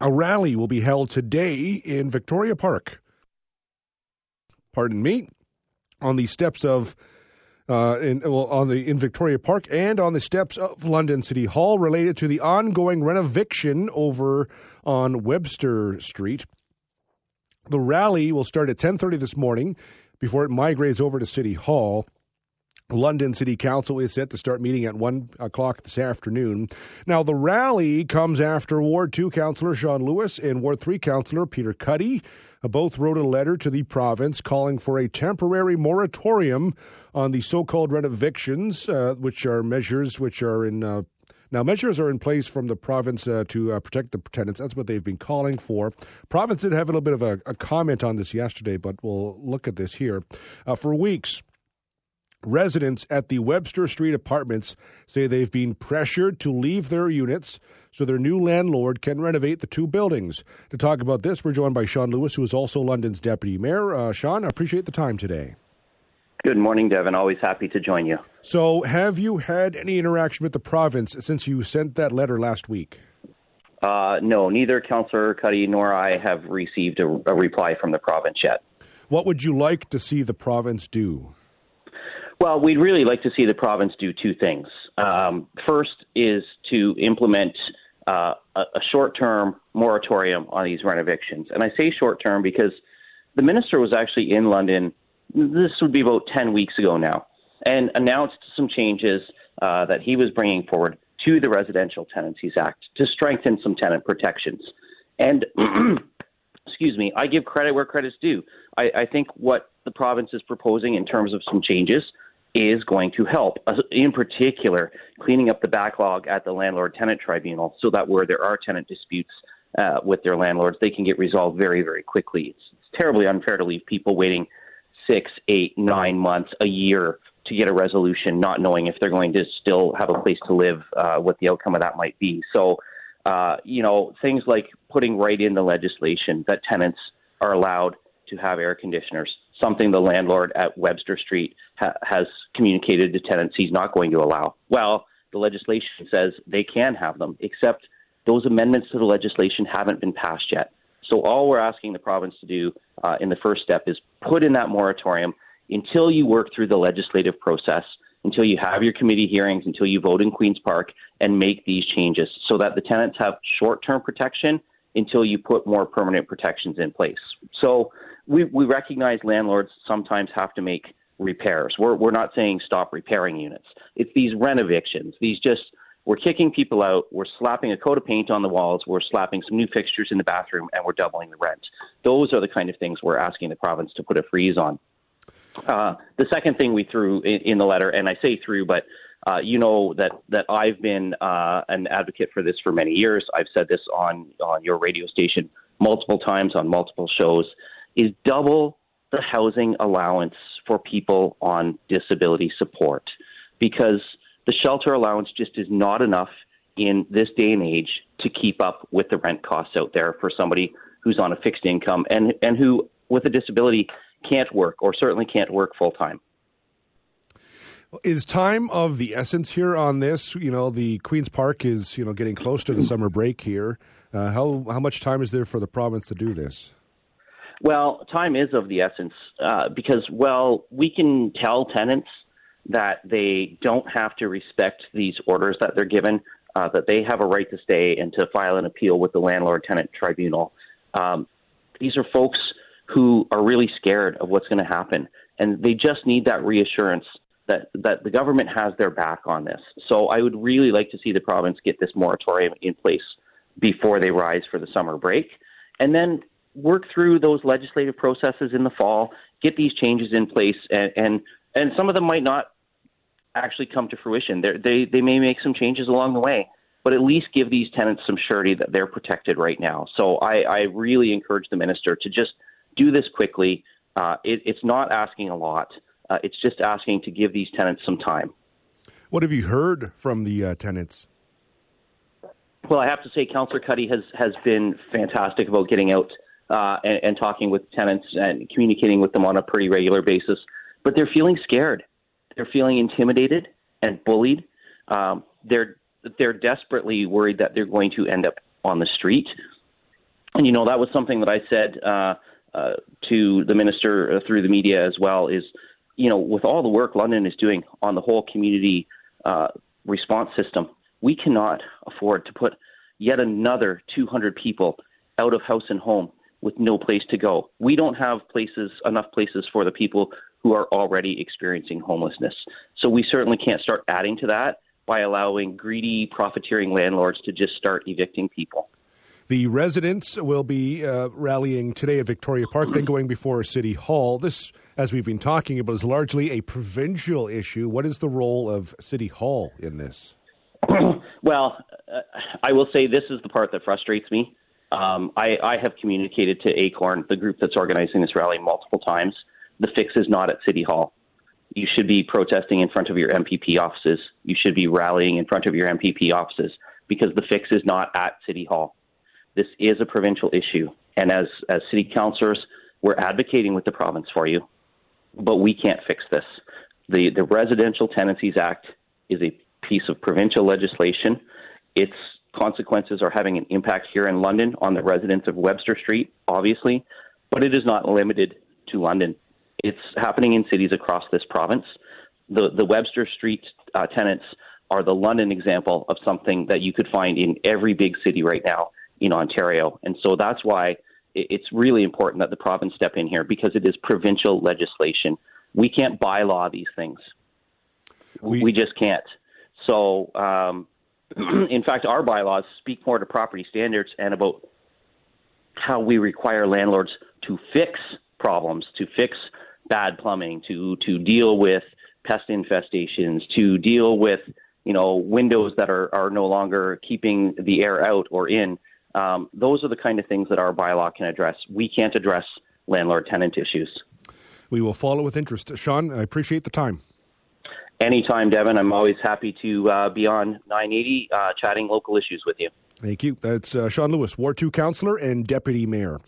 A rally will be held today in Victoria Park. Pardon me, on the steps of uh, in well, on the in Victoria Park and on the steps of London City Hall related to the ongoing renoviction over on Webster Street. The rally will start at 10:30 this morning before it migrates over to City Hall. London City Council is set to start meeting at 1 o'clock this afternoon. Now, the rally comes after Ward 2 Councillor Shawn Lewis and Ward 3 Councillor Peter Cuddy both wrote a letter to the province calling for a temporary moratorium on the so called renovictions, uh, which are measures which are in uh, now, measures are in place from the province uh, to uh, protect the tenants. That's what they've been calling for. Province did have a little bit of a, a comment on this yesterday, but we'll look at this here. Uh, for weeks, residents at the Webster Street apartments say they've been pressured to leave their units so their new landlord can renovate the two buildings. To talk about this, we're joined by Shawn Lewis, who is also London's deputy mayor. Uh, Shawn, I appreciate the time today. Good morning, Devon. Always happy to join you. So, have you had any interaction with the province since you sent that letter last week? Uh, no, neither Councillor Cuddy nor I have received a, a, reply from the province yet. What would you like to see the province do? Well, we'd really like to see the province do two things. Um, first is to implement uh, a, a short term moratorium on these rent evictions. And I say short term because the minister was actually in London this would be about 10 weeks ago now, and announced some changes uh, that he was bringing forward to the Residential Tenancies Act to strengthen some tenant protections. And, excuse me, I give credit where credit's due. I, I think what the province is proposing in terms of some changes is going to help, uh, in particular, cleaning up the backlog at the landlord tenant tribunal so that where there are tenant disputes uh, with their landlords, they can get resolved very, very quickly. It's, it's terribly unfair to leave people waiting six, eight, nine months, a year to get a resolution, not knowing if they're going to still have a place to live, uh, what the outcome of that might be. So, uh, you know, things like putting right in the legislation that tenants are allowed to have air conditioners, something the landlord at Webster Street ha- has communicated to tenants he's not going to allow. Well, the legislation says they can have them, except those amendments to the legislation haven't been passed yet. So all we're asking the province to do uh, in the first step is put in that moratorium until you work through the legislative process, until you have your committee hearings, until you vote in Queen's Park and make these changes so that the tenants have short term protection until you put more permanent protections in place. So we, we recognize landlords sometimes have to make repairs. We're, we're not saying stop repairing units. It's these renovictions, these just we're kicking people out. We're slapping a coat of paint on the walls. We're slapping some new fixtures in the bathroom, and we're doubling the rent. Those are the kind of things we're asking the province to put a freeze on. Uh, the second thing we threw in, in, the letter, and I say through, but uh, you know that that I've been uh, an advocate for this for many years. I've said this on on your radio station multiple times on multiple shows. Is double the housing allowance for people on disability support because the shelter allowance just is not enough in this day and age to keep up with the rent costs out there for somebody who's on a fixed income and, and who, with a disability, can't work or certainly can't work full time. Is time of the essence here on this? You know, the Queen's Park is you know getting close to the summer break here. Uh, how how much time is there for the province to do this? Well, time is of the essence uh, because well, we can tell tenants that they don't have to respect these orders that they're given, uh, that they have a right to stay and to file an appeal with the landlord tenant tribunal. Um, these are folks who are really scared of what's going to happen, and they just need that reassurance that, that the government has their back on this. So I would really like to see the province get this moratorium in place before they rise for the summer break, and then work through those legislative processes in the fall, get these changes in place, and and, and some of them might not actually come to fruition. They're, they they may make some changes along the way, but at least give these tenants some surety that they're protected right now. So I, I really encourage the minister to just do this quickly. Uh, it, it's not asking a lot. Uh, it's just asking to give these tenants some time. What have you heard from the uh, tenants? Well, I have to say, Councillor Cuddy has has been fantastic about getting out uh, and, and talking with tenants and communicating with them on a pretty regular basis. But they're feeling scared they're feeling intimidated and bullied. Um, they're they're desperately worried that they're going to end up on the street. And you know that was something that I said uh, uh, to the minister uh, through the media as well. Is you know with all the work London is doing on the whole community uh, response system, we cannot afford to put yet another 200 people out of house and home with no place to go. We don't have places enough places for the people who are already experiencing homelessness. So we certainly can't start adding to that by allowing greedy, profiteering landlords to just start evicting people. The residents will be uh, rallying today at Victoria Park, then going before City Hall. This, as we've been talking about, is largely a provincial issue. What is the role of City Hall in this? well, uh, I will say this is the part that frustrates me. Um, I, I have communicated to Acorn, the group that's organizing this rally, multiple times. The fix is not at City Hall. You should be protesting in front of your MPP offices. You should be rallying in front of your MPP offices because the fix is not at City Hall. This is a provincial issue. And as, as city councillors, we're advocating with the province for you, but we can't fix this. The, the Residential Tenancies Act is a piece of provincial legislation. Its consequences are having an impact here in London on the residents of Webster Street, obviously, but it is not limited to London. It's happening in cities across this province. The, the Webster Street uh, tenants are the London example of something that you could find in every big city right now in Ontario. And so that's why it's really important that the province step in here because it is provincial legislation. We can't bylaw these things. We, we just can't. So, um, in fact, our bylaws speak more to property standards and about how we require landlords to fix problems, to fix bad plumbing, to to deal with pest infestations, to deal with you know windows that are are no longer keeping the air out or in. Um, those are the kind of things that our bylaw can address. We can't address landlord tenant issues. We will follow with interest. Shawn, I appreciate the time. Anytime, Devon. I'm always happy to uh, be on 980 uh, chatting local issues with you. Thank you. That's uh, Shawn Lewis, Ward 2 Councillor and Deputy Mayor.